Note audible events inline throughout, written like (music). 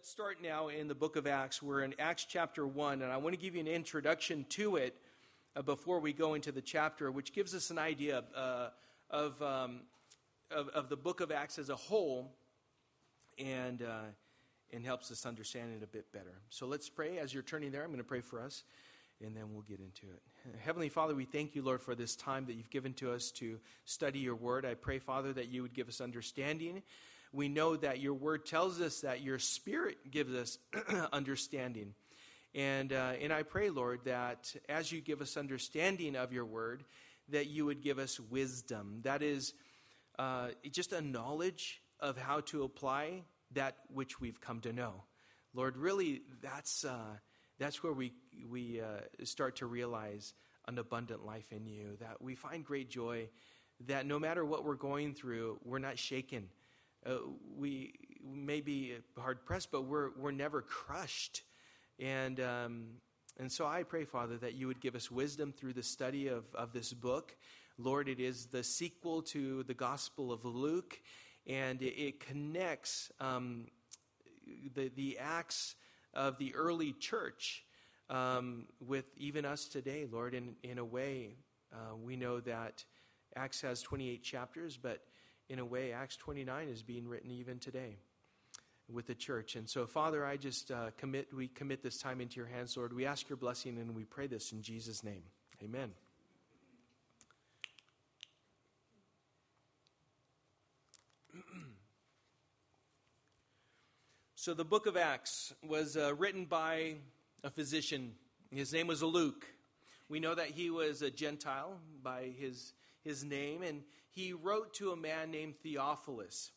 Let's start now in the book of Acts. We're in Acts chapter 1, and I want to give you an introduction to it uh, before we go into the chapter, which gives us an idea uh, of, um, of, of, the book of Acts as a whole and, uh, and helps us understand it a bit better. So let's pray. As you're turning there, I'm going to pray for us, and then we'll get into it. Heavenly Father, we thank you, Lord, for this time that you've given to us to study your word. I pray, Father, that you would give us understanding we know that your word tells us that your spirit gives us (clears throat) understanding. And, uh, and I pray, Lord, that as you give us understanding of your word, that you would give us wisdom. That is uh, just a knowledge of how to apply that which we've come to know. Lord, really, that's, uh, that's where we, we uh, start to realize an abundant life in you, that we find great joy, that no matter what we're going through, we're not shaken uh, we may be hard pressed, but we're, we're never crushed. And, um, and so I pray, Father, that you would give us wisdom through the study of, of this book. Lord, it is the sequel to the Gospel of Luke, and it, it connects um, the, the acts of the early church um, with even us today, Lord. In, in a way, uh, we know that Acts has 28 chapters, but in a way, Acts 29 is being written even today with the church. And so, Father, I just uh, commit, we commit this time into your hands, Lord. We ask your blessing and we pray this in Jesus' name. Amen. (clears throat) so, the book of Acts was uh, written by a physician. His name was Luke. We know that he was a Gentile by his his name, and he wrote to a man named Theophilus.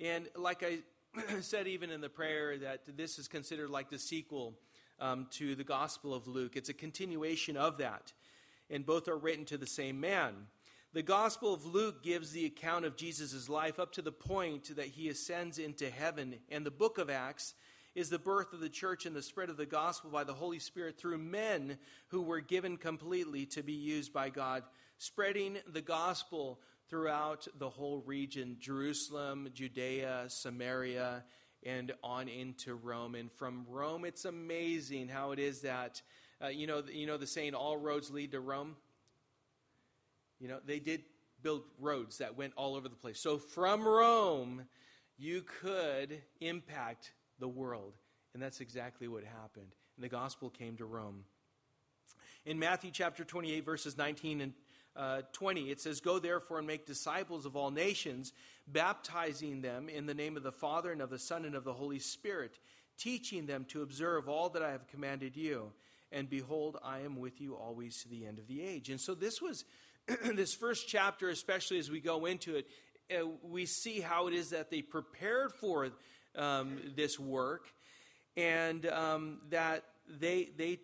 And like I (clears throat) said, even in the prayer, that this is considered like the sequel um, to the Gospel of Luke. It's a continuation of that, and both are written to the same man. The Gospel of Luke gives the account of Jesus' life up to the point that he ascends into heaven, and the book of Acts is the birth of the church and the spread of the gospel by the Holy Spirit through men who were given completely to be used by God, spreading the gospel throughout the whole region Jerusalem, Judea, Samaria, and on into Rome. And from Rome, it's amazing how it is that, uh, you, know, you know the saying, all roads lead to Rome? You know, they did build roads that went all over the place. So from Rome, you could impact the world. And that's exactly what happened. And the gospel came to Rome. In Matthew chapter 28, verses 19 and uh, 20, it says, Go therefore and make disciples of all nations, baptizing them in the name of the Father and of the Son and of the Holy Spirit, teaching them to observe all that I have commanded you. And behold, I am with you always to the end of the age. And so this was, (clears throat) this first chapter, especially as we go into it, uh, we see how it is that they prepared for um, this work, and um, that they, they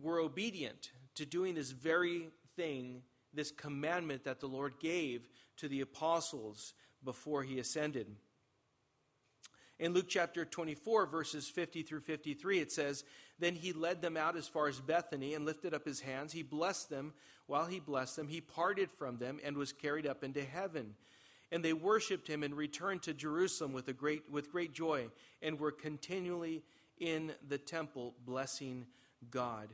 were obedient to doing this very thing, this commandment that the Lord gave to the apostles before he ascended. In Luke chapter 24, verses 50 through 53, it says, Then he led them out as far as Bethany and lifted up his hands. He blessed them. While he blessed them, he parted from them and was carried up into heaven. And they worshiped him and returned to Jerusalem with, a great, with great joy and were continually in the temple blessing God.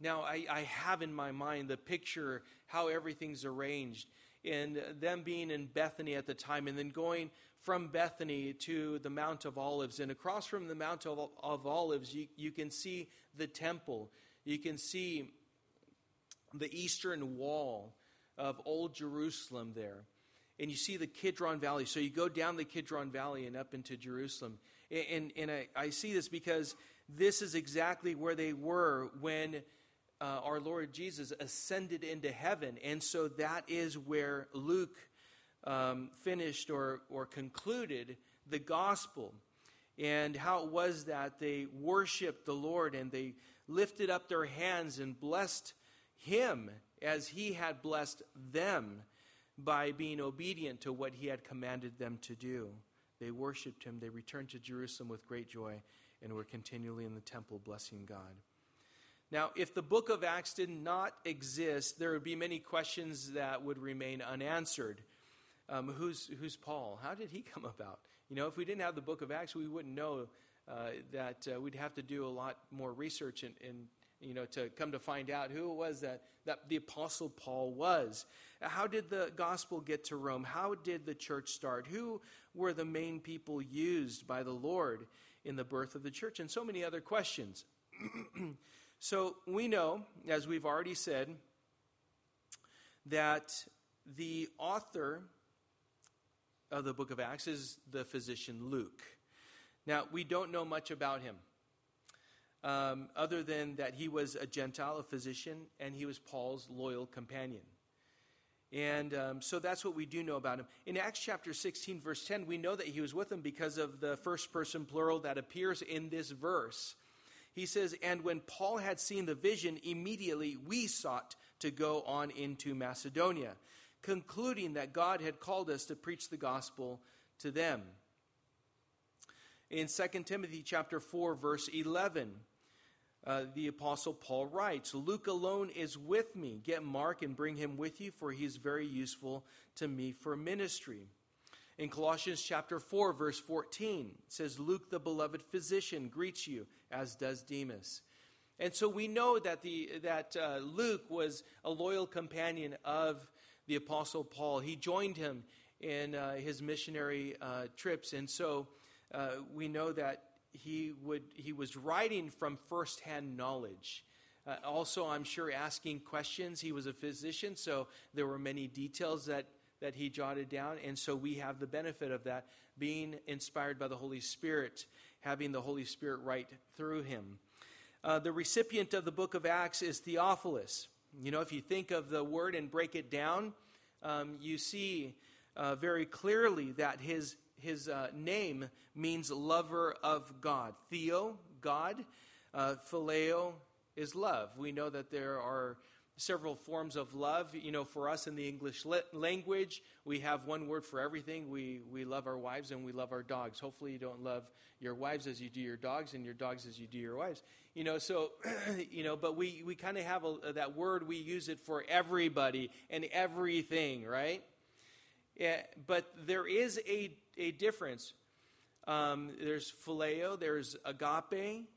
Now, I, I have in my mind the picture how everything's arranged and them being in Bethany at the time, and then going from Bethany to the Mount of Olives. And across from the Mount of, of Olives, you, you can see the temple. You can see the eastern wall of Old Jerusalem there and you see the Kidron Valley. So you go down the Kidron Valley and up into Jerusalem. And, and, I, I, see this because this is exactly where they were when uh, our Lord Jesus ascended into heaven. And so that is where Luke um, finished or, or concluded the gospel. And how it was that they worshiped the Lord and they lifted up their hands and blessed Him as He had blessed them by being obedient to what he had commanded them to do. They worshiped him, they returned to Jerusalem with great joy, and were continually in the temple blessing God. Now, if the book of Acts did not exist, there would be many questions that would remain unanswered. Um, who's, who's Paul? How did he (laughs) come about? You know, if we didn't have the book of Acts, we wouldn't know uh, that uh, we'd have to do a lot more research and, and you know, to come to find out who it was that, that the Apostle Paul was. How did the gospel get to Rome? How did the church start? Who were the main people used by the Lord in the birth of the church? And so many other questions. (clears throat) so we know, as we've already said, that the author of the book of Acts is the physician Luke. Now, we don't know much about him um, other than that he was a Gentile, a physician, and he was Paul's loyal companion. And um, so that's what we do know about him. In Acts chapter 16, verse 10, we know that he was with them because of the first person plural that appears in this verse. He says, And when Paul had seen the vision, immediately we sought to go on into Macedonia, concluding that God had called us to preach the gospel to them. In 2 Timothy chapter 4, verse 11, uh, the Apostle Paul writes, Luke alone is with me. Get Mark and bring him with you, for he is very useful to me for ministry. In Colossians chapter 4, verse 14, it says, Luke, the beloved physician, greets you, as does Demas. And so we know that, the, that uh, Luke was a loyal companion of the Apostle Paul. He joined him in uh, his missionary uh, trips. And so uh, we know that he, would, he was writing from firsthand knowledge. Uh, also, I'm sure asking questions. He was a physician, so there were many details that, that he jotted down. And so we have the benefit of that being inspired by the Holy Spirit, having the Holy Spirit write through him. Uh, the recipient of the book of Acts is Theophilus. You know, if you think of the word and break it down, um, you see uh, very clearly that his his uh, name means lover of God. Theo, God. Uh, phileo is love. We know that there are several forms of love. You know, for us in the English language, we have one word for everything. We, we love our wives and we love our dogs. Hopefully, you don't love your wives as you do your dogs and your dogs as you do your wives. You know, so, (clears throat) you know, but we, we kind of have a, that word, we use it for everybody and everything, right? Yeah, but there is a, a difference. Um, there's phileo, there's agape.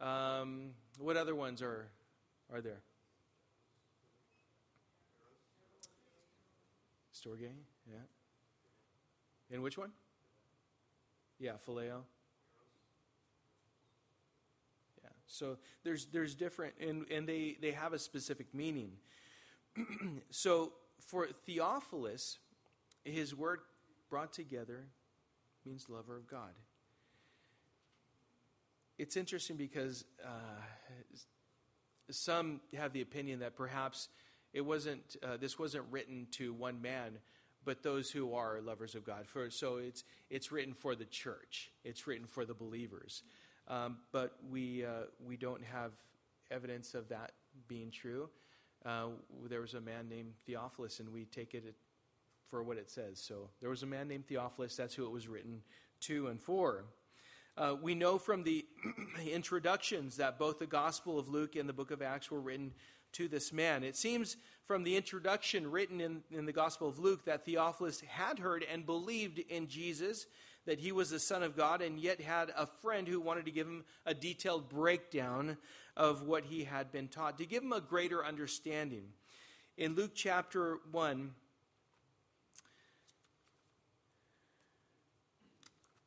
Um, what other ones are, are there? Storge, yeah. And which one? Yeah, phileo. Yeah. So there's there's different and, and they, they have a specific meaning. (clears throat) so for Theophilus, his word brought together means lover of God. It's interesting because uh, some have the opinion that perhaps it wasn't uh, this wasn't written to one man, but those who are lovers of God. For so it's it's written for the church. It's written for the believers. Um, but we uh, we don't have evidence of that being true. Uh, there was a man named Theophilus, and we take it for what it says. So there was a man named Theophilus. That's who it was written to and for. Uh, we know from the (clears throat) introductions that both the Gospel of Luke and the book of Acts were written to this man. It seems from the introduction written in, in the Gospel of Luke that Theophilus had heard and believed in Jesus, that he was the Son of God, and yet had a friend who wanted to give him a detailed breakdown of what he had been taught, to give him a greater understanding. In Luke chapter 1,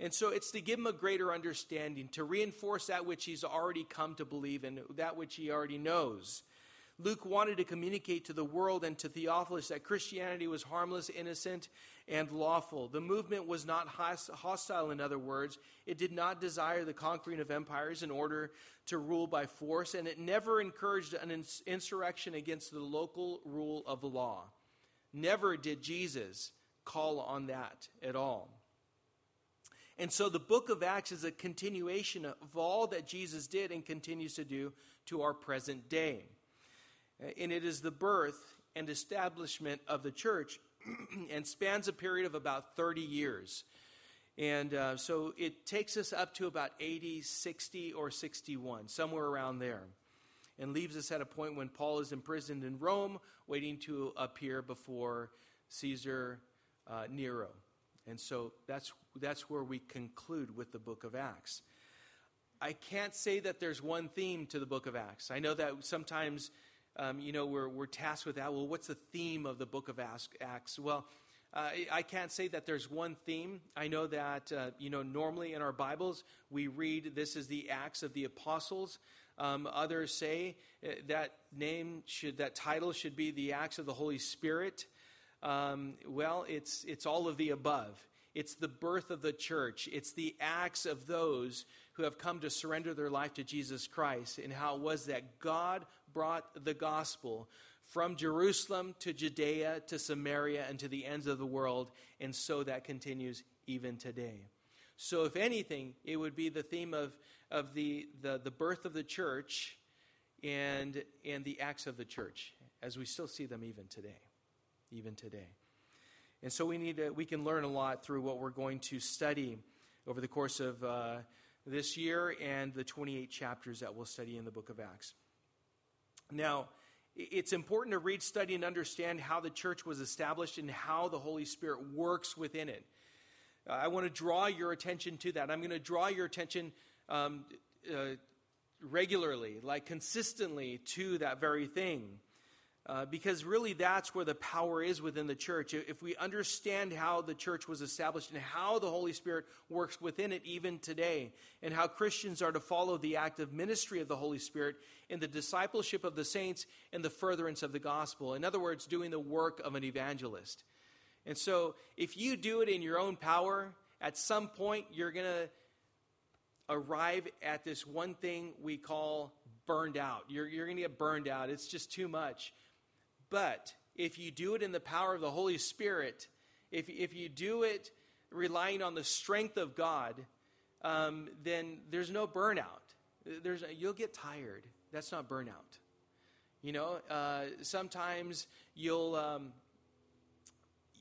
And so it's to give him a greater understanding, to reinforce that which he's already come to believe and that which he already knows. Luke wanted to communicate to the world and to Theophilus that Christianity was harmless, innocent, and lawful. The movement was not hostile, in other words. It did not desire the conquering of empires in order to rule by force, and it never encouraged an insurrection against the local rule of law. Never did Jesus call on that at all. And so the book of Acts is a continuation of all that Jesus did and continues to do to our present day. And it is the birth and establishment of the church (clears throat) and spans a period of about 30 years. And uh, so it takes us up to about 80, 60, or 61, somewhere around there, and leaves us at a point when Paul is imprisoned in Rome, waiting to appear before Caesar uh, Nero. And so that's, that's where we conclude with the book of Acts. I can't say that there's one theme to the book of Acts. I know that sometimes, um, you know, we're, we're tasked with that. Well, what's the theme of the book of Acts? Well, uh, I can't say that there's one theme. I know that, uh, you know, normally in our Bibles, we read this is the Acts of the Apostles. Um, others say uh, that name should, that title should be the Acts of the Holy Spirit. Um, well, it's, it's all of the above. It's the birth of the church. It's the acts of those who have come to surrender their life to Jesus Christ, and how it was that God brought the gospel from Jerusalem to Judea to Samaria and to the ends of the world, and so that continues even today. So, if anything, it would be the theme of, of the, the, the birth of the church and, and the acts of the church, as we still see them even today even today. And so we need to, we can learn a lot through what we're going to study over the course of uh, this year and the 28 chapters that we'll study in the book of Acts. Now, it's important to read, study, and understand how the church was established and how the Holy Spirit works within it. Uh, I want to draw your attention to that. I'm going to draw your attention um, uh, regularly, like consistently, to that very thing. Uh, because really that's where the power is within the church. If we understand how the church was established and how the Holy Spirit works within it even today, and how Christians are to follow the active ministry of the Holy Spirit in the discipleship of the saints and the furtherance of the gospel. In other words, doing the work of an evangelist. And so if you do it in your own power, at some point you're going to arrive at this one thing we call burned out. You're, you're going to get burned out. It's just too much. But if you do it in the power of the Holy Spirit, if, if you do it relying on the strength of God, um, then there's no burnout. There's, you'll get tired. That's not burnout. You know, uh, sometimes you'll, um,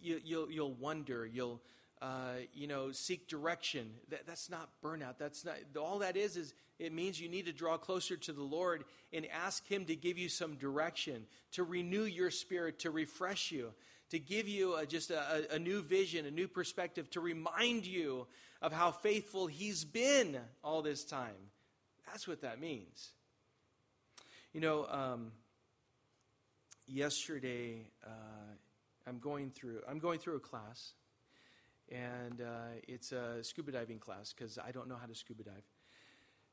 you, you'll, you'll wonder, you'll, uh, you know, seek direction. That, that's not burnout. That's not, all that is, is it means you need to draw closer to the Lord and ask Him to give you some direction, to renew your spirit, to refresh you, to give you a, just a, a new vision, a new perspective, to remind you of how faithful He's been all this time. That's what that means. You know, um, yesterday uh, I'm going through I'm going through a class, and uh, it's a scuba diving class because I don't know how to scuba dive.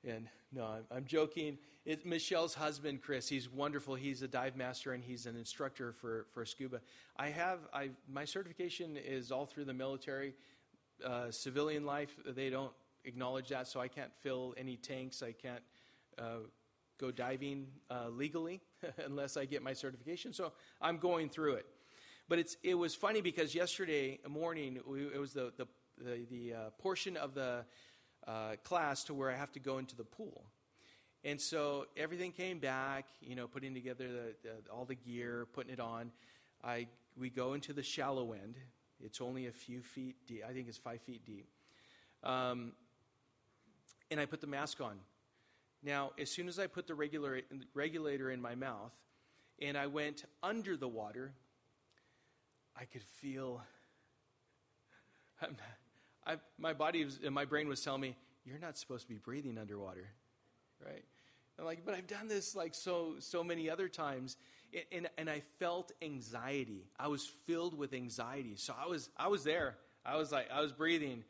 And no, I'm, I'm joking. It's Michelle's husband, Chris. He's wonderful. He's a dive master and he's an instructor for, for scuba. I have I my certification is all through the military. Uh, civilian life, they don't acknowledge that, so I can't fill any tanks. I can't uh, go diving uh, legally (laughs) unless I get my certification. So I'm going through it. But it's it was funny because yesterday morning we, it was the the the, the uh, portion of the uh, class to where I have to go into the pool. And so everything came back, you know, putting together the, the, all the gear, putting it on. I, we go into the shallow end. It's only a few feet deep. I think it's five feet deep. Um, and I put the mask on. Now, as soon as I put the regular, regulator in my mouth and I went under the water, I could feel. I, my body was, and my brain was telling me, you're not supposed to be breathing underwater, right? I'm like, but I've done this like so so many other times, and, and, and I felt anxiety. I was filled with anxiety. So I was I was there. I was like I was breathing,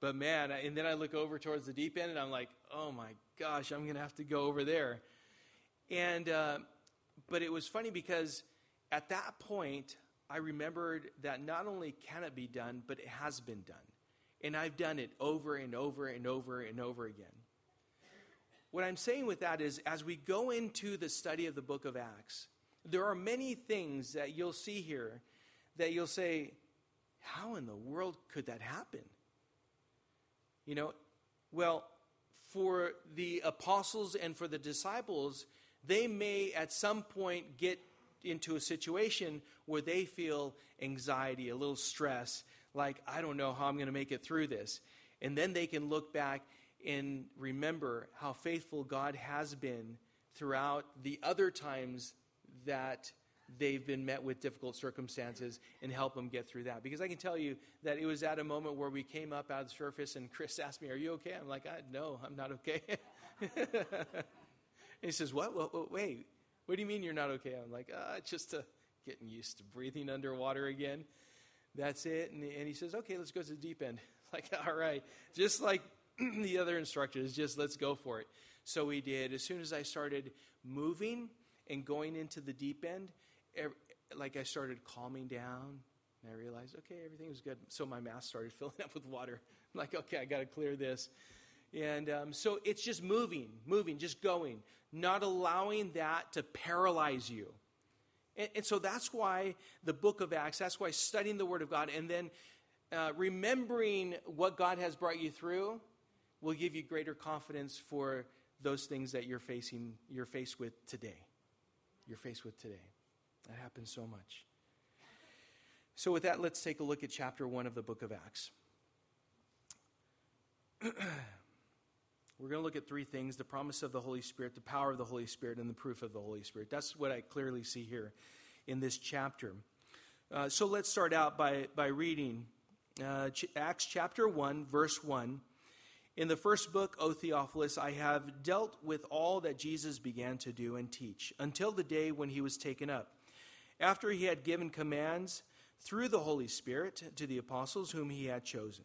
but man, and then I look over towards the deep end, and I'm like, oh my gosh, I'm gonna have to go over there. And uh, but it was funny because at that point, I remembered that not only can it be done, but it has been done. And I've done it over and over and over and over again. What I'm saying with that is, as we go into the study of the book of Acts, there are many things that you'll see here that you'll say, How in the world could that happen? You know, well, for the apostles and for the disciples, they may at some point get into a situation where they feel anxiety, a little stress, like, I don't know how I'm going to make it through this. And then they can look back and remember how faithful God has been throughout the other times that they've been met with difficult circumstances and help them get through that. Because I can tell you that it was at a moment where we came up out of the surface and Chris (laughs) asked me, Are you okay? I'm like, No, I'm not okay. (laughs) he says, what? what? Wait, what do you mean you're not okay? I'm like, ah, just uh, getting used to breathing underwater again. That's it. And, and he says, okay, let's go to the deep end. (laughs) Like, all right. Just like (clears throat) the other instructors, just let's go for it. So we did. As soon as I started moving and going into the deep end, like I started calming down, and I realized, okay, everything was good. So my mask started (laughs) filling up with water. I'm like, okay, I got to clear this. And um, so it's just moving, moving, just going, not allowing that to paralyze you. And, and, so that's why the book of Acts, that's why studying the Word of God and then uh, remembering what God has brought you through will give you greater confidence for those things that you're facing, you're faced with today. You're faced with today. That happens so much. So, with that, let's take a look at chapter 1 of the book of Acts. (clears throat) We're going to look at three things the promise of the Holy Spirit, the power of the Holy Spirit, and the proof of the Holy Spirit. That's what I clearly see here in this chapter. Uh, so let's start out by, by reading uh, Acts chapter 1, verse 1. In the first book, O Theophilus, I have dealt with all that Jesus began to do and teach until the day when he was taken up. After he had given commands through the Holy Spirit to the apostles whom he had chosen.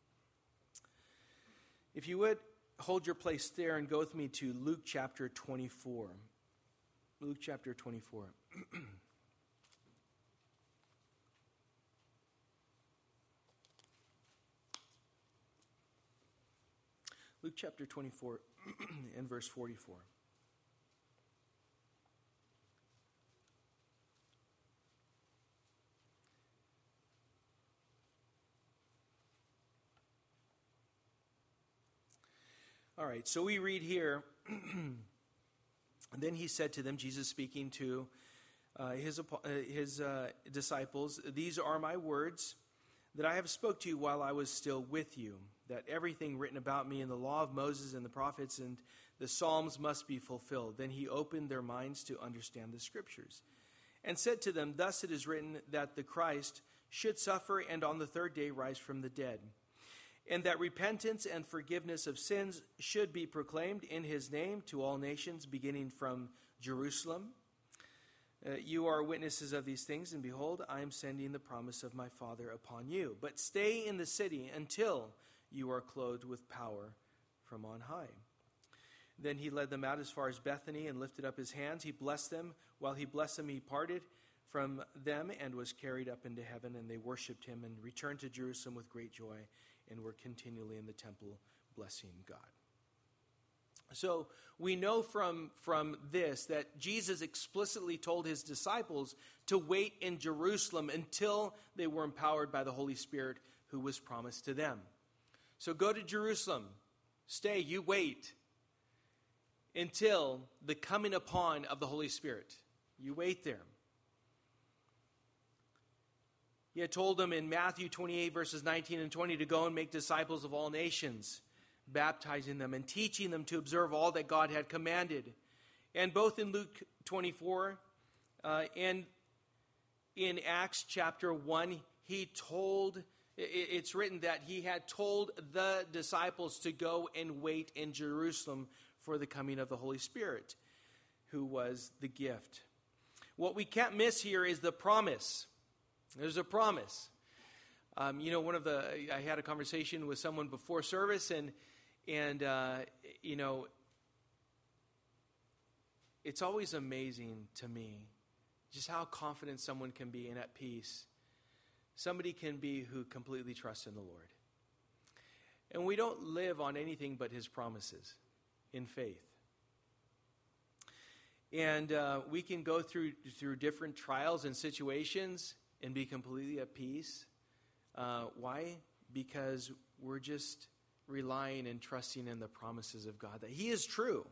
If you would, hold your place there and go with me to Luke chapter 24. Luke chapter 24. (clears throat) Luke chapter 24 (clears throat) and verse 44. All right, so we read here. And (clears throat) then he said to them, Jesus speaking to uh, his, uh, his uh, disciples, These are my words that I have spoke to you while I was still with you, that everything written about me in the law of Moses and the prophets and the Psalms must be fulfilled. Then he opened their minds to understand the scriptures and said to them, Thus it is written that the Christ should suffer and on the third day rise from the dead and that repentance and forgiveness of sins should be proclaimed in his name to all nations, beginning from Jerusalem. Uh, you are witnesses of these things, and behold, I am sending the promise of my Father upon you. But stay in the city until you are clothed with power from on high. Then he led them out as far as Bethany and lifted up his hands. He blessed them. While he blessed them, he parted from them and was carried up into heaven, and they worshipped him and returned to Jerusalem with great joy and were continually in the temple blessing God. So we know from, from this that Jesus explicitly told his disciples to wait in Jerusalem until they were empowered by the Holy Spirit who was promised to them. So go to Jerusalem, stay, you wait until the coming upon of the Holy Spirit. You wait there. He had told them in Matthew 28, verses 19 and 20, to go and make disciples of all nations, baptizing them and teaching them to observe all that God had commanded. And both in Luke 24 uh, and in Acts chapter 1, he told, it's written that he had told the disciples to go and wait in Jerusalem for the coming of the Holy Spirit, who was the gift. What we can't miss here is the promise. There's a promise. Um, you know, one of the, I had a conversation with someone before service, and, And, uh, you know, it's always amazing to me just how confident someone can be and at peace. Somebody can be who completely trusts in the Lord. And we don't live on anything but his promises in faith. And uh, we can go through, through different trials and situations and be completely at peace. Uh, why? Because we're just relying and trusting in the promises of God, that He is true.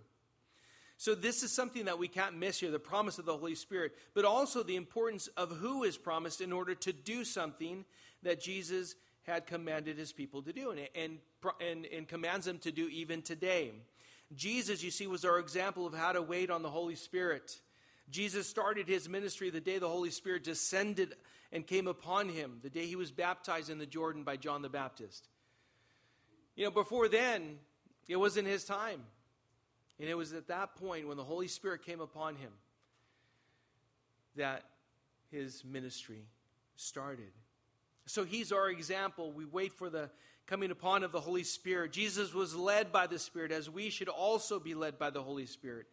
So, this is something that we can't miss here the promise of the Holy Spirit, but also the importance of who is promised in order to do something that Jesus had commanded His people to do and, and, and, and commands them to do even today. Jesus, you see, was our example of how to wait on the Holy Spirit. Jesus started his ministry the day the Holy Spirit descended and came upon him, the day he was baptized in the Jordan by John the Baptist. You know, before then, it wasn't his time. And it was at that point when the Holy Spirit came upon him that his ministry started. So he's our example. We wait for the coming upon of the Holy Spirit. Jesus was led by the Spirit, as we should also be led by the Holy Spirit.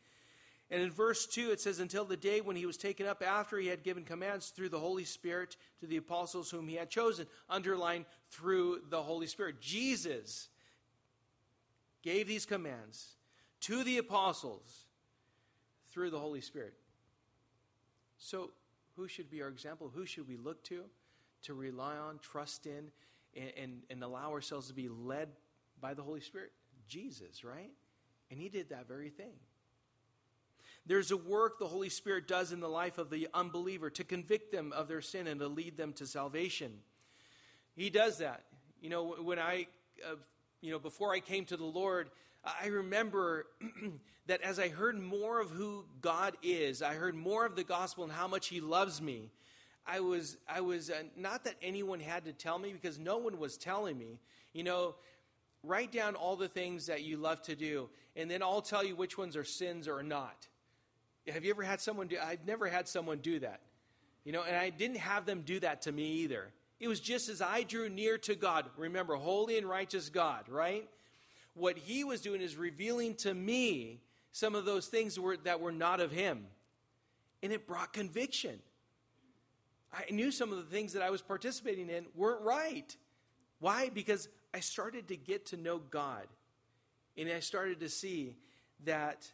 And in verse 2, it says, Until the day when he was taken up after he had given commands through the Holy Spirit to the apostles whom he had chosen. Underline, through the Holy Spirit. Jesus gave these commands to the apostles through the Holy Spirit. So, who should be our example? Who should we look to, to rely on, trust in, and, and, and allow ourselves to be led by the Holy Spirit? Jesus, right? And he did that very thing. There's a work the Holy Spirit does in the life of the unbeliever to convict them of their sin and to lead them to salvation. He does that. You know, when I, uh, you know, before I came to the Lord, I remember (clears throat) that as I heard more of who God is, I heard more of the gospel and how much He loves me. I was, I was uh, not that anyone had to tell me because no one was telling me. You know, write down all the things that you love to do, and then I'll tell you which ones are sins or not. Have you ever had someone do? I've never had someone do that. You know, and I didn't have them do that to me either. It was just as I drew near to God. Remember, holy and righteous God, right? What He was doing is revealing to me some of those things were, that were not of Him, and it brought conviction. I knew some of the things that I was participating in weren't right. Why? Because I started to get to know God. And I started to see that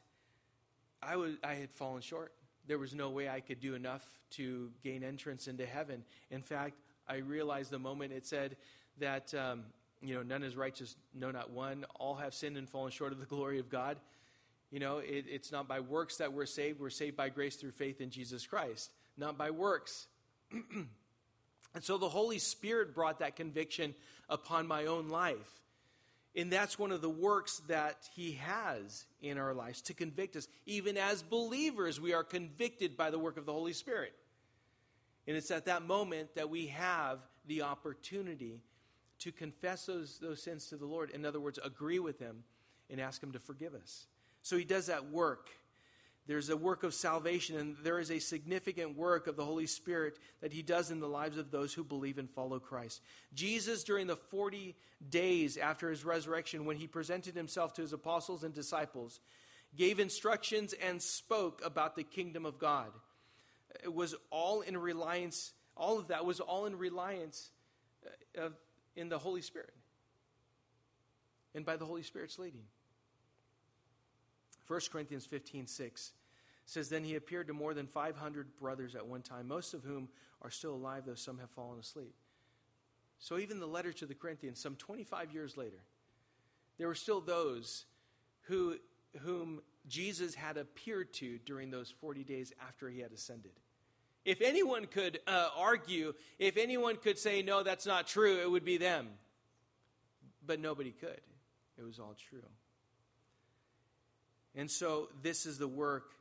I, was, I had fallen short. There was no way I could do enough to gain entrance into heaven. In fact, I realized the moment it said that, um, you know, none is righteous, no, not one. All have sinned and fallen short of the glory of God. You know, it, it's not by works that we're saved. We're saved by grace through faith in Jesus Christ, not by works. (clears throat) and so the Holy Spirit brought that conviction upon my own life. And that's one of the works that He has in our lives to convict us. Even as believers, we are convicted by the work of the Holy Spirit. And it's at that moment that we have the opportunity to confess those, those sins to the Lord. In other words, agree with Him and ask Him to forgive us. So He does that work there's a work of salvation, and there is a significant work of the Holy Spirit that He does in the lives of those who believe and follow Christ. Jesus, during the 40 days after His resurrection, when He presented Himself to His apostles and disciples, gave instructions and spoke about the kingdom of God. It was all in reliance, all of that was all in reliance uh, of, in the Holy Spirit and by the Holy Spirit's leading. 1 Corinthians 15 6 says, Then he appeared to more than 500 brothers at one time, most of whom are still alive, though some have fallen asleep. So even the letter to the Corinthians, some 25 years later, there were still those who, whom Jesus had appeared to during those 40 days after he had ascended. If anyone could uh, argue, if anyone could say, no, that's not true, it would be them. But nobody could. It was all true. And so, this is the work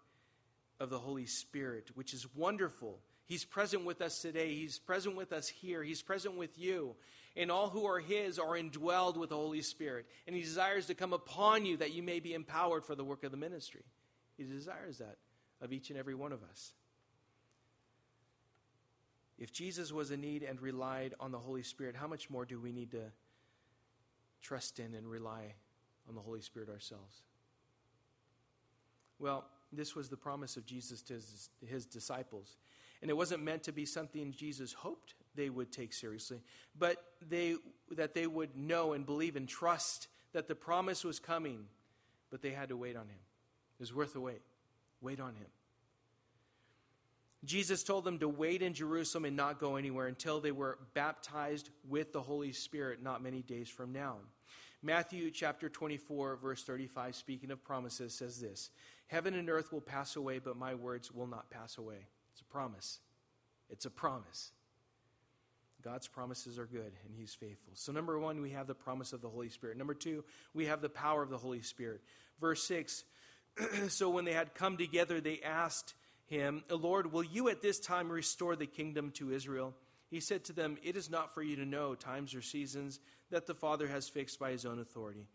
of the Holy Spirit, which is wonderful. He's present with us today. He's present with us here. He's present with you. And all who are His are indwelled with the Holy Spirit. And He desires to come upon you that you may be empowered for the work of the ministry. He desires that of each and every one of us. If Jesus was in need and relied on the Holy Spirit, how much more do we need to trust in and rely on the Holy Spirit ourselves. Well, this was the promise of Jesus to his, his, disciples. And it wasn't meant to be something Jesus hoped they would take seriously, but they, that they would know and believe and trust that the promise was coming, but they had to wait on him. It was worth the wait. Wait on him. Jesus told them to wait in Jerusalem and not go anywhere until they were baptized with the Holy Spirit not many days from now. Matthew chapter 24, verse 35, speaking of promises, says this Heaven and earth will pass away, but my words will not pass away. It's a promise. It's a promise. God's promises are good and He's faithful. So, number one, we have the promise of the Holy Spirit. Number two, we have the power of the Holy Spirit. Verse 6 (clears throat) So, when they had come together, they asked him, Lord, will you at this time restore the kingdom to Israel? He said to them, It is not for you to know times or seasons that the Father has fixed by his own authority.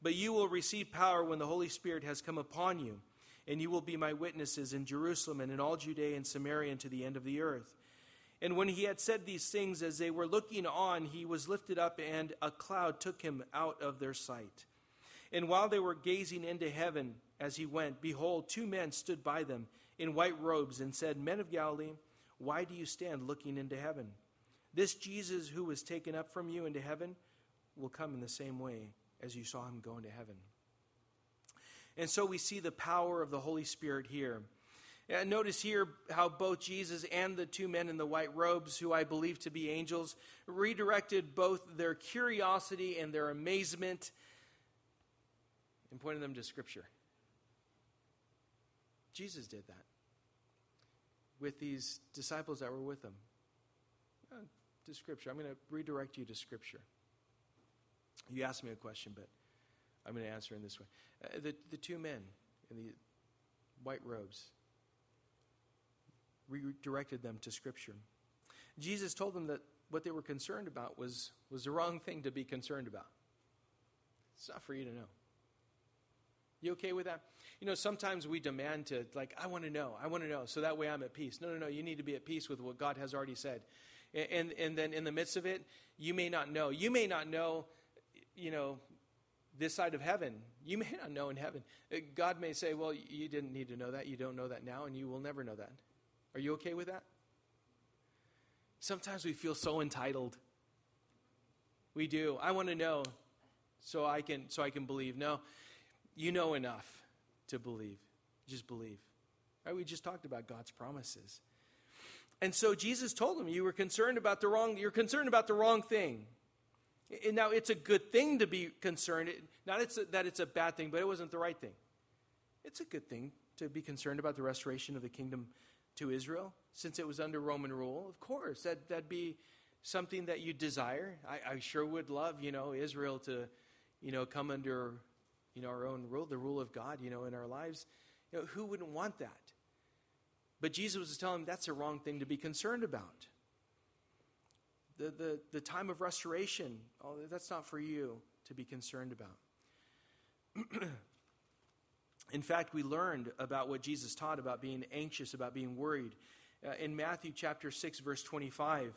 But you will receive power when the Holy Spirit has come upon you, and you will be my witnesses in Jerusalem and in all Judea and Samaria and to the end of the earth. And when he had said these things, as they were looking on, he was lifted up, and a cloud took him out of their sight. And while they were gazing into heaven as he went, behold, two men stood by them in white robes and said, Men of Galilee, why do you stand looking into heaven? This Jesus who was taken up from you into heaven will come in the same way as you saw him go into heaven. And so we see the power of the Holy Spirit here. And notice here how both Jesus and the two men in the white robes, who I believe to be angels, redirected both their curiosity and their amazement and pointed them to Scripture. Jesus did that with these disciples that were with him. Uh, to Scripture. I'm going to redirect you to Scripture. You asked me a question, but I'm going to answer in this way. Uh, the, the two men in the white robes redirected them to Scripture. Jesus told them that what they were concerned about was, was the wrong thing to be concerned about. It's not for you to know. You okay with that? You know, sometimes we demand to, like, I want to know, I want to know, so that way I'm at peace. No, no, no, you need to be at peace with what God has already said. And, and, and then in the midst of it, you may not know. You may not know, you know, this side of heaven. You may not know in heaven. Uh, God may say, well, you didn't need to know that. You don't know that now, and you will never know that. Are you okay with that? Sometimes we feel so entitled. We do. I want to know so I can so I can believe. No, you know enough to believe. Just believe. Right? We just talked about God's promises. And so Jesus told him, You were concerned about the wrong, you're concerned about the wrong thing. And now it's a good thing to be concerned. Not it's a, that it's a bad thing, but it wasn't the right thing. It's a good thing to be concerned about the restoration of the kingdom to Israel since it was under Roman rule. Of course, that, that'd be something that you desire. I, I sure would love, you know, Israel to, you know, come under you know, our own rule, the rule of God, you know, in our lives. You know, who wouldn't want that? But Jesus was telling them that's a wrong thing to be concerned about. The, the, the time of restoration, that's not for you to be concerned about. (clears throat) in fact, we learned about what Jesus taught about being anxious, about being worried. Uh, in Matthew chapter 6, verse 25.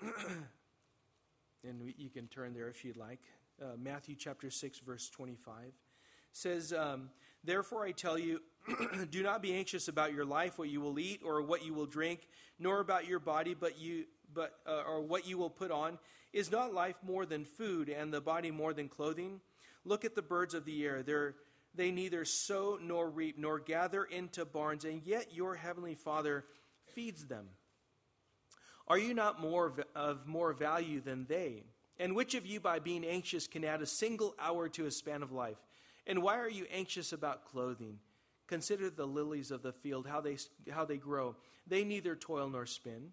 (clears throat) and we, you can turn there if you'd like uh, Matthew chapter 6, verse 25, says, um, Therefore I tell you, (clears throat) do not be anxious about your life, what you will eat or what you will drink, nor about your body, but you, but uh, or what you will put on. Is not life more than food, and the body more than clothing? Look at the birds of the air; They're, they neither sow nor reap nor gather into barns, and yet your heavenly Father feeds them. Are you not more of more value than they? And which of you, by being anxious, can add a single hour to a span of life? And why are you anxious about clothing? Consider the lilies of the field, how they, how they grow. They neither toil nor spin.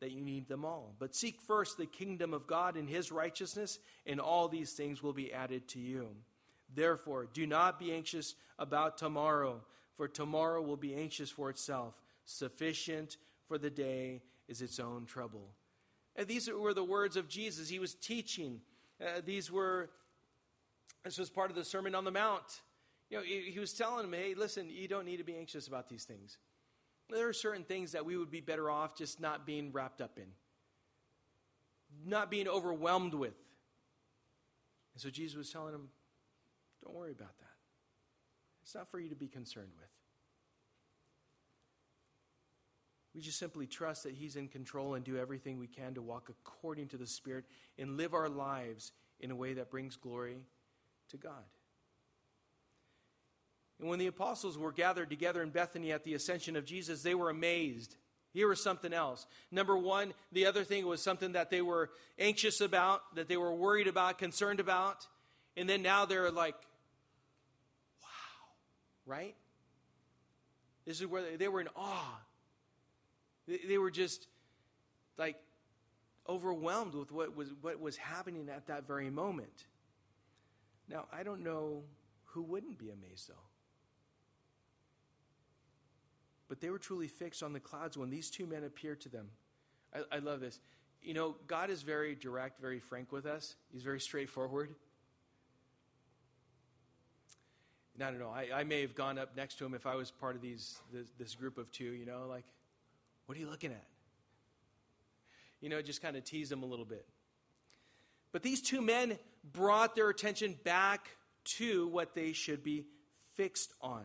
that you need them all. But seek first the kingdom of God and his righteousness, and all these things will be added to you. Therefore, do not be anxious about tomorrow, for tomorrow will be anxious for itself. Sufficient for the day is its own trouble. And these were the words of Jesus. He was teaching. Uh, these were, this was part of the Sermon on the Mount. You know, he, he was telling them, hey, listen, you don't need to be anxious about these things. There are certain things that we would be better off just not being wrapped up in, not being overwhelmed with. And so Jesus was telling him, don't worry about that. It's not for you to be concerned with. We just simply trust that He's in control and do everything we can to walk according to the Spirit and live our lives in a way that brings glory to God. And when the apostles were gathered together in Bethany at the ascension of Jesus, they were amazed. Here was something else. Number one, the other thing was something that they were anxious about, that they were worried about, concerned about. And then now they're like, wow, right? This is where they, were in awe. They, they were just like overwhelmed with what was, what was happening at that very moment. Now, I don't know who wouldn't be amazed, though. But they were truly fixed on the clouds when these two men appeared to them. I, I love this. You know, God is very direct, very frank with us, He's very straightforward. I don't know, I, I may have gone up next to him if I was part of these this, this group of two, you know, like, what are you looking at? You know, just kind of tease them a little bit. But these two men brought their attention back to what they should be fixed on.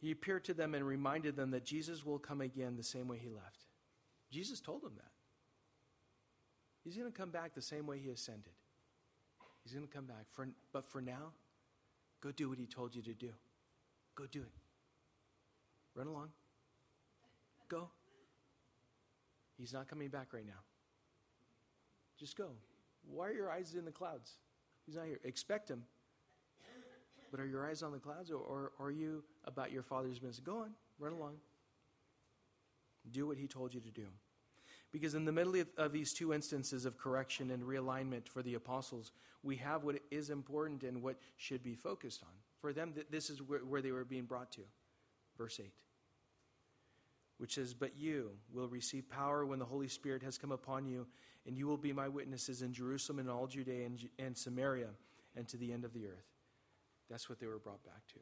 He appeared to them and reminded them that Jesus will come again the same way he left. Jesus told them that. He's going to come back the same way he ascended. He's going to come back. For, but for now, go do what he told you to do. Go do it. Run along. Go. He's not coming back right now. Just go. Why are your eyes in the clouds? He's not here. Expect him. But are your eyes on the clouds or, or, or are you about your father's business? Go on, run along. Do what he told you to do. Because in the middle of, these two instances of correction and realignment for the apostles, we have what is important and what should be focused on. For them, this is where, where they were being brought to. Verse 8 which says, But you will receive power when the Holy Spirit has come upon you, and you will be my witnesses in Jerusalem and all Judea and, and Samaria and to the end of the earth. That's what they were brought back to.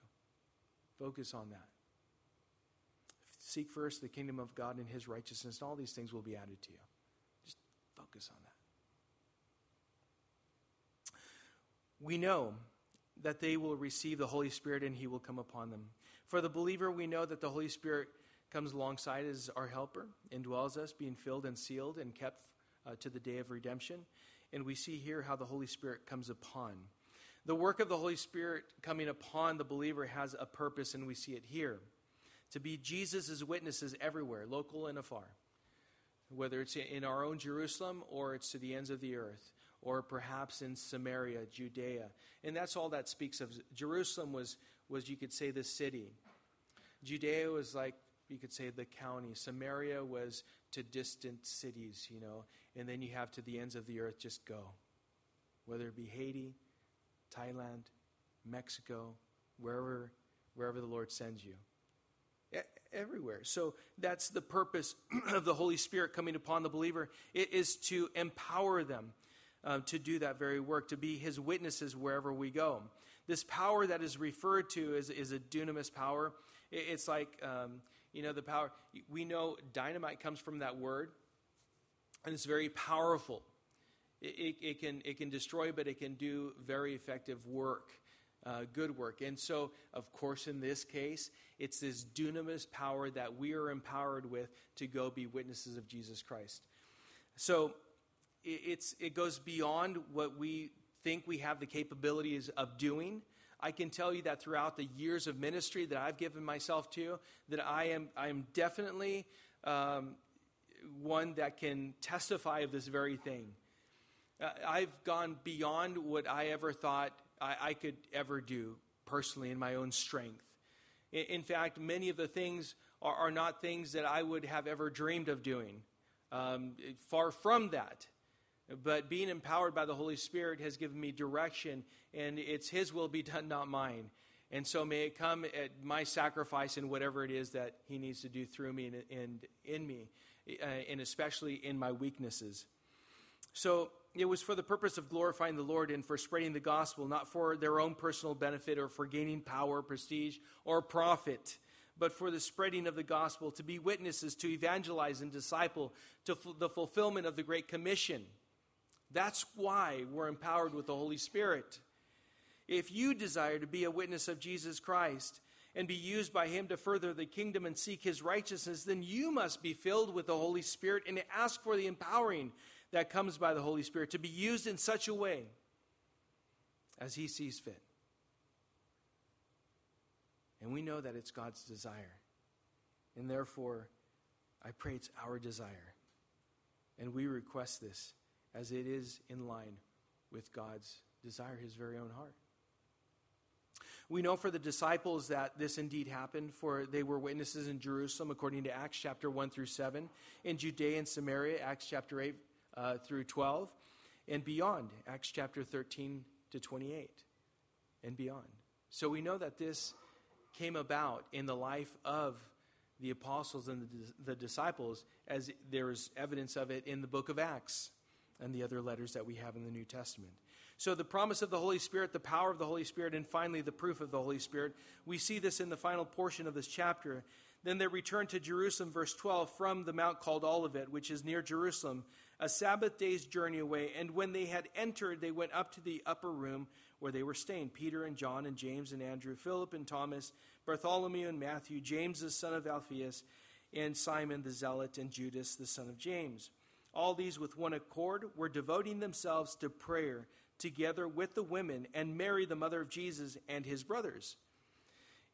Focus on that. Seek first the kingdom of God and his righteousness, and all these things will be added to you. Just focus on that. We know that they will receive the Holy Spirit and he will come upon them. For the believer, we know that the Holy Spirit comes alongside as our helper, indwells us, being filled and sealed and kept uh, to the day of redemption. And we see here how the Holy Spirit comes upon. The work of the Holy Spirit coming upon the believer has a purpose, and we see it here to be Jesus' witnesses everywhere, local and afar. Whether it's in our own Jerusalem or it's to the ends of the earth, or perhaps in Samaria, Judea. And that's all that speaks of. Jerusalem was, was you could say, the city. Judea was like, you could say, the county. Samaria was to distant cities, you know. And then you have to the ends of the earth, just go. Whether it be Haiti, Thailand, Mexico, wherever, wherever the Lord sends you. Everywhere. So that's the purpose (clears throat) of the Holy Spirit coming upon the believer. It is to empower them um, to do that very work, to be his witnesses wherever we go. This power that is referred to is, is a dunamis power. It's like, um, you know, the power. We know dynamite comes from that word, and it's very powerful. It, it, can, it can destroy, but it can do very effective work, uh, good work. And so, of course, in this case, it's this dunamis power that we are empowered with to go be witnesses of Jesus Christ. So it, it's, it goes beyond what we think we have the capabilities of doing. I can tell you that throughout the years of ministry that I've given myself to, that I am, I am definitely um, one that can testify of this very thing. Uh, I've gone beyond what I ever thought I, I, could ever do personally in my own strength. In, in fact, many of the things are, are, not things that I would have ever dreamed of doing. Um, far from that. But being empowered by the Holy Spirit has given me direction, and it's His will be done, not mine. And so may it come at my sacrifice and whatever it is that He needs to do through me and, and in me, uh, and especially in my weaknesses. So it was for the purpose of glorifying the Lord and for spreading the gospel, not for their own personal benefit or for gaining power, prestige, or profit, but for the spreading of the gospel, to be witnesses, to evangelize and disciple, to f- the fulfillment of the Great Commission. That's why we're empowered with the Holy Spirit. If you desire to be a witness of Jesus Christ and be used by Him to further the kingdom and seek His righteousness, then you must be filled with the Holy Spirit and ask for the empowering that comes by the Holy Spirit to be used in such a way as He sees fit. And we know that it's God's desire. And therefore, I pray it's our desire. And we request this as it is in line with God's desire, His very own heart. We know for the disciples that this indeed happened, for they were witnesses in Jerusalem, according to Acts chapter 1 through 7, in Judea and Samaria, Acts chapter 8 uh, through 12, and beyond, Acts chapter 13 to 28, and beyond. So we know that this came about in the life of the apostles and the, the disciples, as there is evidence of it in the book of Acts and the other letters that we have in the New Testament. So, the promise of the Holy Spirit, the power of the Holy Spirit, and finally the proof of the Holy Spirit, we see this in the final portion of this chapter. Then they returned to Jerusalem, verse 12, from the mount called Olivet, which is near Jerusalem, a Sabbath day's journey away. And when they had entered, they went up to the upper room where they were staying Peter and John and James and Andrew, Philip and Thomas, Bartholomew and Matthew, James the son of Alphaeus, and Simon the Zealot, and Judas the son of James. All these with one accord were devoting themselves to prayer together with the women and Mary, the mother of Jesus, and his brothers.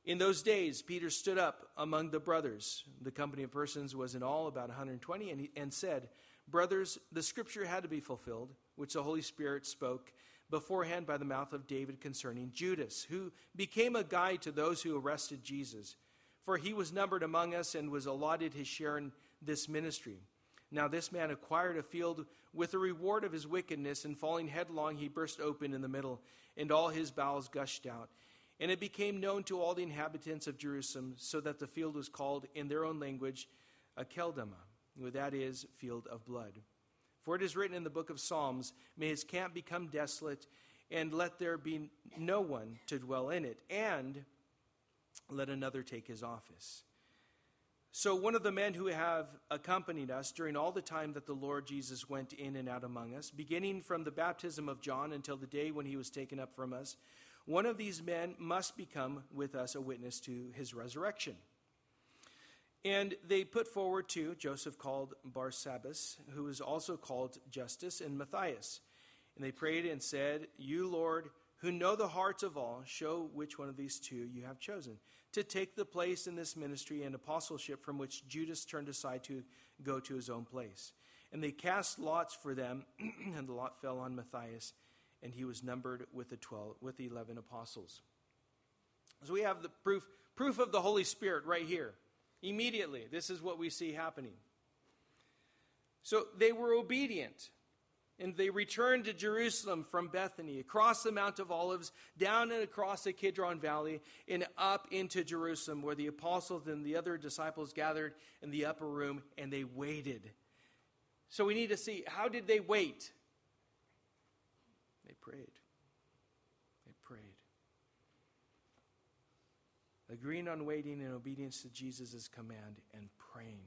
In those days, Peter stood up among the brothers. The company of persons was in all about 120, and, he, and said, Brothers, the scripture had to be fulfilled, which the Holy Spirit spoke beforehand by the mouth of David concerning Judas, who became a guide to those who arrested Jesus. For he was numbered among us and was allotted his share in this ministry. Now this man acquired a field with the reward of his wickedness, and falling headlong, he burst open in the middle, and all his bowels gushed out. And it became known to all the inhabitants of Jerusalem, so that the field was called in their own language Akeldama, that is, field of blood. For it is written in the book of Psalms, May his camp become desolate, and let there be no one to dwell in it, and let another take his office. So, one of the men who have accompanied us during all the time that the Lord Jesus went in and out among us, beginning from the baptism of John until the day when he was taken up from us, one of these men must become with us a witness to his resurrection. And they put forward two, Joseph called Barsabbas, who was also called Justus, and Matthias. And they prayed and said, You, Lord, who know the hearts of all, show which one of these two you have chosen to take the place in this ministry and apostleship from which Judas turned aside to go to his own place. And they cast lots for them, (clears throat) and the lot fell on Matthias, and he was numbered with the twelve, with the eleven apostles. So we have the proof, proof of the Holy Spirit right here. Immediately, this is what we see happening. So they were obedient. And they returned to Jerusalem from Bethany, across the Mount of Olives, down and across the Kidron Valley, and up into Jerusalem, where the apostles and the other disciples gathered in the upper room, and they waited. So we need to see how did they wait? They prayed. They prayed. Agreeing on waiting in obedience to Jesus' command and praying.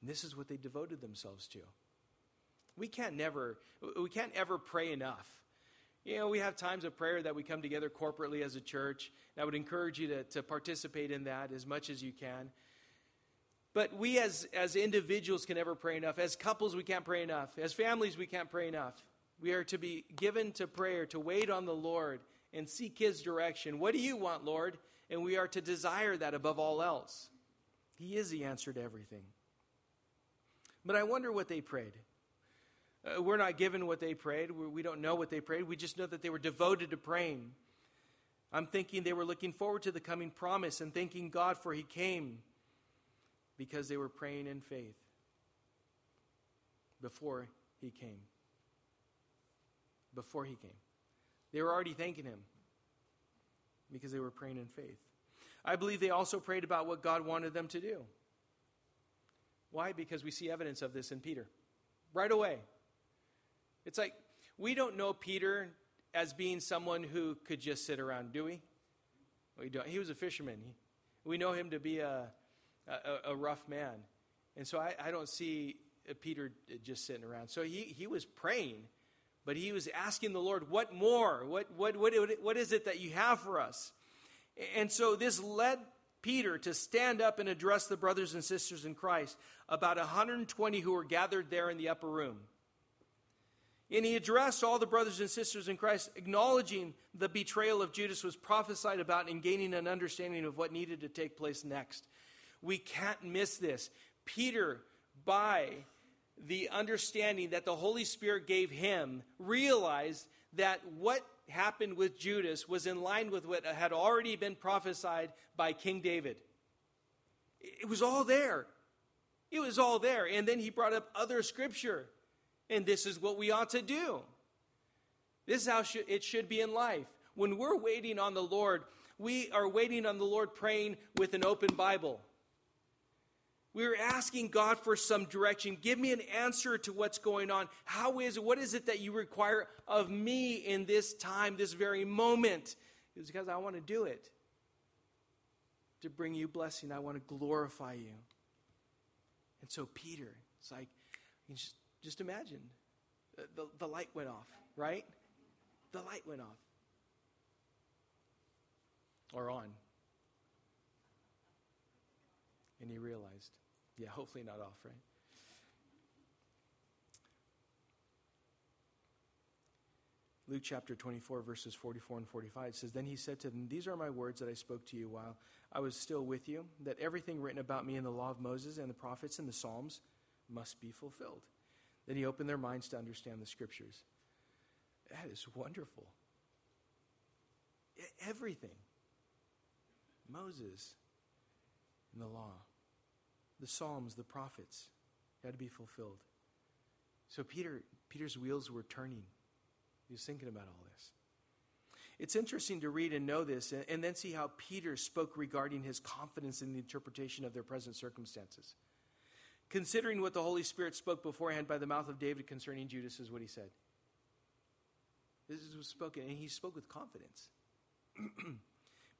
And this is what they devoted themselves to. We can't never, we can't ever pray enough. You know, we have times of prayer that we come together corporately as a church. And I would encourage you to, to participate in that as much as you can. But we as, as individuals can never pray enough. As couples, we can't pray enough. As families, we can't pray enough. We are to be given to prayer, to wait on the Lord and seek His direction. What do you want, Lord? And we are to desire that above all else. He is the answer to everything. But I wonder what they prayed. Uh, we're not given what they prayed. We don't know what they prayed. We just know that they were devoted to praying. I'm thinking they were looking forward to the coming promise and thanking God for He came because they were praying in faith before He came. before he came. They were already thanking him because they were praying in faith. I believe they also prayed about what God wanted them to do. Why? Because we see evidence of this in Peter. Right away. It's like we don't know Peter as being someone who could just sit around, do we? We don't. He was a fisherman. He, we know him to be a, a, a rough man. And so I, I, don't see Peter just sitting around. So he, he was praying, but he was asking the Lord, What more? What, what, what, what is it that you have for us? And so this led Peter to stand up and address the brothers and sisters in Christ, about 120 who were gathered there in the upper room. And he addressed all the brothers and sisters in Christ, acknowledging the betrayal of Judas was prophesied about and gaining an understanding of what needed to take place next. We can't miss this. Peter, by the understanding that the Holy Spirit gave him, realized that what happened with Judas was in line with what had already been prophesied by King David. It was all there. It was all there. And then he brought up other scripture. And this is what we ought to do. This is how it should be in life. When we're waiting on the Lord, we are waiting on the Lord praying with an open Bible. We're asking God for some direction. Give me an answer to what's going on. How is it? What is it that you require of me in this time, this very moment? It's because I want to do it. To bring you blessing, I want to glorify you. And so, Peter, it's like, just, just imagine the, the light went off, right? The light went off. Or on. And he realized. Yeah, hopefully not off, right? Luke chapter 24, verses 44 and 45 says, Then he said to them, These are my words that I spoke to you while I was still with you, that everything written about me in the law of Moses and the prophets and the Psalms must be fulfilled. Then he opened their minds to understand the scriptures. That is wonderful. Everything. Moses and the law the Psalms, the prophets, had to be fulfilled. So Peter, Peter's wheels were turning. He was thinking about all this. It's interesting to read and know this and, and then see how Peter spoke regarding his confidence in the interpretation of their present circumstances. Considering what the Holy Spirit spoke beforehand by the mouth of David concerning Judas, is what he said. This was spoken, and he spoke with confidence. (clears throat)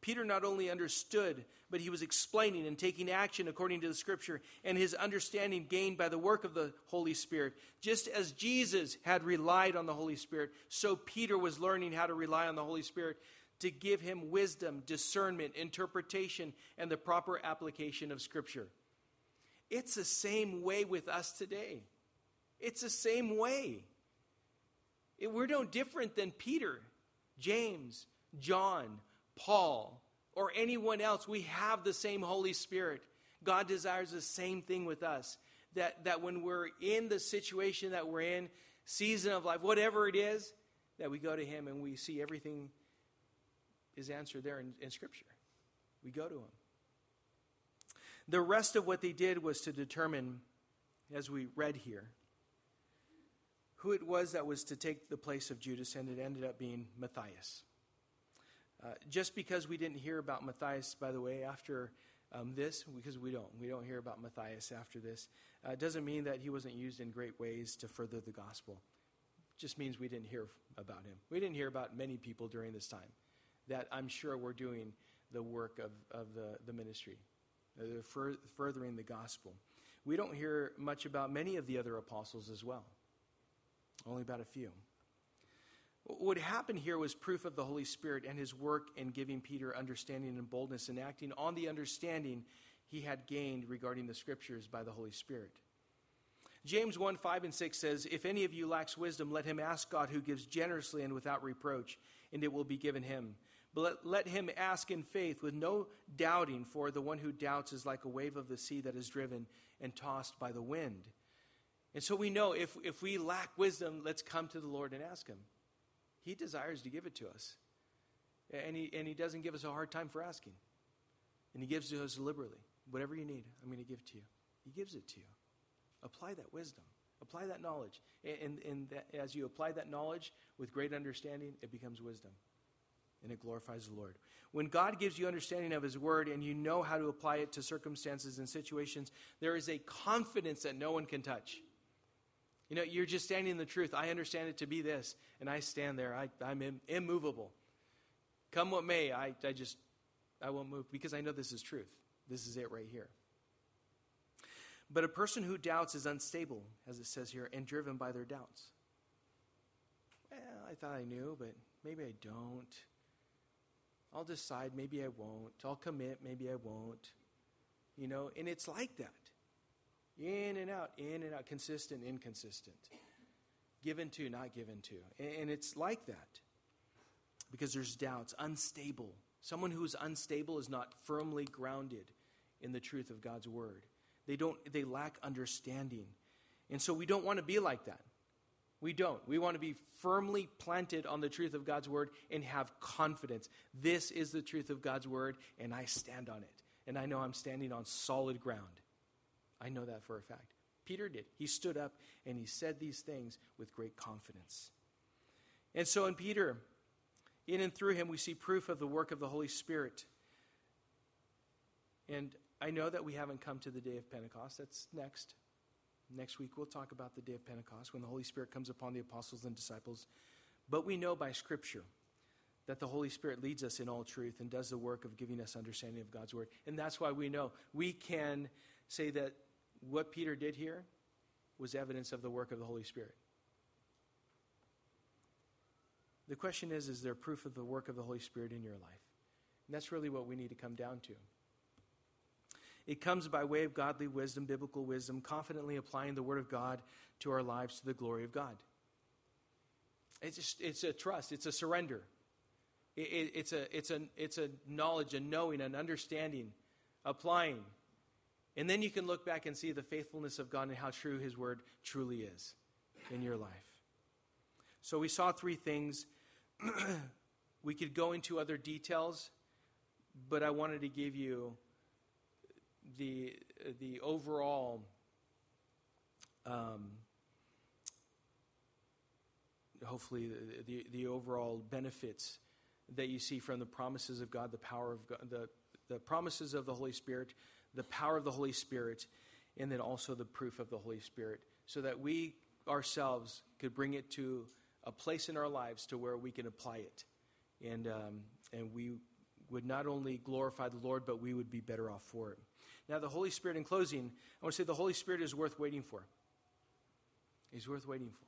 Peter not only understood, but he was explaining and taking action according to the scripture and his understanding gained by the work of the Holy Spirit. Just as Jesus had relied on the Holy Spirit, so Peter was learning how to rely on the Holy Spirit to give him wisdom, discernment, interpretation, and the proper application of scripture. It's the same way with us today. It's the same way. We're no different than Peter, James, John, Paul, or anyone else. We have the same Holy Spirit. God desires the same thing with us. That, that when we're in the situation that we're in, season of life, whatever it is, that we go to Him and we see everything is answered there in, in Scripture. We go to Him. The rest of what they did was to determine, as we read here, who it was that was to take the place of Judas, and it ended up being Matthias. Uh, just because we didn't hear about Matthias, by the way, after um, this, because we don't, we don't hear about Matthias after this, uh, doesn't mean that he wasn't used in great ways to further the gospel. Just means we didn't hear about him. We didn't hear about many people during this time that I'm sure were doing the work of, of the, the ministry, uh, fur- furthering the gospel. We don't hear much about many of the other apostles as well, only about a few. What happened here was proof of the Holy Spirit and his work in giving Peter understanding and boldness and acting on the understanding he had gained regarding the scriptures by the Holy Spirit. James 1 5 and 6 says, If any of you lacks wisdom, let him ask God who gives generously and without reproach, and it will be given him. But let, let him ask in faith with no doubting, for the one who doubts is like a wave of the sea that is driven and tossed by the wind. And so we know if, if we lack wisdom, let's come to the Lord and ask him. He desires to give it to us. And he, and he doesn't give us a hard time for asking. And He gives to us liberally. Whatever you need, I'm going to give to you. He gives it to you. Apply that wisdom. Apply that knowledge. And, and that, as you apply that knowledge with great understanding, it becomes wisdom. And it glorifies the Lord. When God gives you understanding of His Word and you know how to apply it to circumstances and situations, there is a confidence that no one can touch. You know, you're just standing in the truth. I understand it to be this, and I stand there. I, I'm Im- immovable. Come what may, I, I just, I won't move because I know this is truth. This is it right here. But a person who doubts is unstable, as it says here, and driven by their doubts. Well, I thought I knew, but maybe I don't. I'll decide, maybe I won't. I'll commit, maybe I won't. You know, and it's like that. In and out, in and out, consistent, inconsistent. Given to, not given to. And it's like that because there's doubts, unstable. Someone who's unstable is not firmly grounded in the truth of God's word. They don't they lack understanding. And so we don't want to be like that. We don't. We want to be firmly planted on the truth of God's word and have confidence. This is the truth of God's word and I stand on it. And I know I'm standing on solid ground. I know that for a fact. Peter did. He stood up and he said these things with great confidence. And so in Peter, in and through him, we see proof of the work of the Holy Spirit. And I know that we haven't come to the day of Pentecost. That's next. Next week, we'll talk about the day of Pentecost when the Holy Spirit comes upon the apostles and disciples. But we know by Scripture that the Holy Spirit leads us in all truth and does the work of giving us understanding of God's Word. And that's why we know we can say that what Peter did here was evidence of the work of the Holy Spirit. The question is is there proof of the work of the Holy Spirit in your life? And that's really what we need to come down to. It comes by way of godly wisdom, biblical wisdom, confidently applying the Word of God to our lives to the glory of God. It's, just, it's a trust, it's a surrender. It, it, it's, a, it's, a, it's a knowledge, a knowing, an understanding, applying. And then you can look back and see the faithfulness of God and how true His Word truly is in your life. So we saw three things. (clears throat) we could go into other details, but I wanted to give you the, the overall um, hopefully the, the, the, overall benefits that you see from the promises of God, the power of God, the, the promises of the Holy Spirit, the power of the Holy Spirit, and then also the proof of the Holy Spirit, so that we ourselves could bring it to a place in our lives to where we can apply it. And, um, and we would not only glorify the Lord, but we would be better off for it. Now, the Holy Spirit, in closing, I want to say the Holy Spirit is worth waiting for. He's worth waiting for.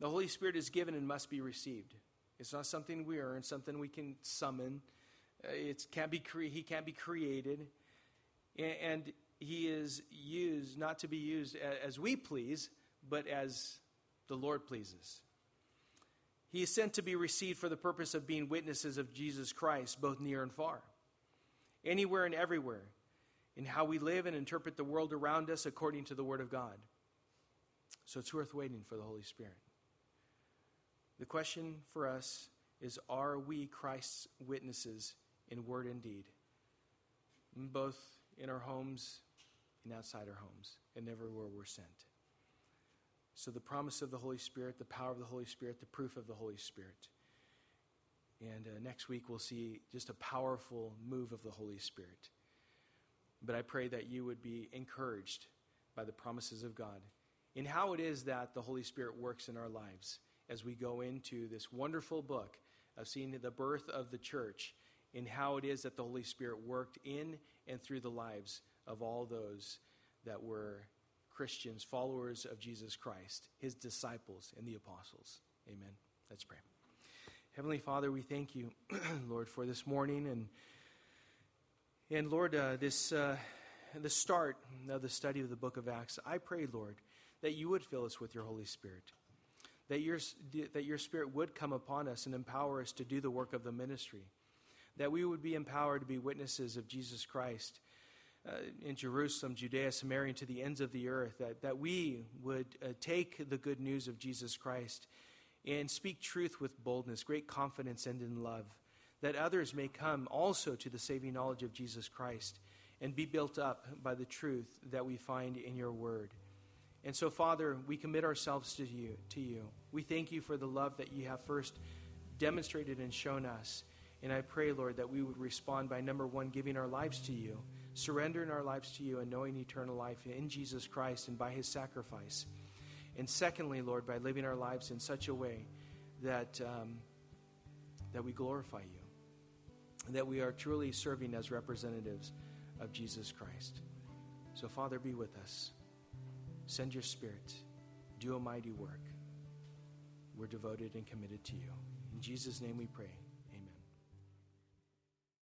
The Holy Spirit is given and must be received. It's not something we earn, something we can summon. Uh, it can't be cre- he can't be created. And, he is used not to be used as we please, but as the Lord pleases. He is sent to be received for the purpose of being witnesses of Jesus Christ, both near and far, anywhere and everywhere in how we live and interpret the world around us according to the Word of God. So it's worth waiting for the Holy Spirit. The question for us is Are we Christ's witnesses in word and deed? Both in our homes and outside our homes, and everywhere we're sent. So, the promise of the Holy Spirit, the power of the Holy Spirit, the proof of the Holy Spirit. And uh, next week, we'll see just a powerful move of the Holy Spirit. But I pray that you would be encouraged by the promises of God in how it is that the Holy Spirit works in our lives as we go into this wonderful book of seeing the birth of the church in how it is that the Holy Spirit worked in and through the lives of all those that were Christians, followers of Jesus Christ, his disciples, and the apostles. Amen. Let's pray. Heavenly Father, we thank you, (clears throat) Lord, for this morning and and Lord, uh, this uh, the start of the study of the book of Acts, I pray, Lord, that you would fill us with your Holy Spirit, that your that your Spirit would come upon us and empower us to do the work of the ministry, that we would be empowered to be witnesses of Jesus Christ. Uh, in Jerusalem, Judea, Samaria, and to the ends of the earth, that, that we would uh, take the good news of Jesus Christ and speak truth with boldness, great confidence, and in love that others may come also to the saving knowledge of Jesus Christ and be built up by the truth that we find in your word. And so, Father, we commit ourselves to you, to you. We thank you for the love that you have first demonstrated and shown us. And I pray, Lord, that we would respond by number one, giving our lives to you, surrendering our lives to you, and knowing eternal life in Jesus Christ and by his sacrifice. And secondly, Lord, by living our lives in such a way that, um, that we glorify you, and that we are truly serving as representatives of Jesus Christ. So, Father, be with us. Send your Spirit. Do a mighty work. We're devoted and committed to you. In Jesus' name we pray.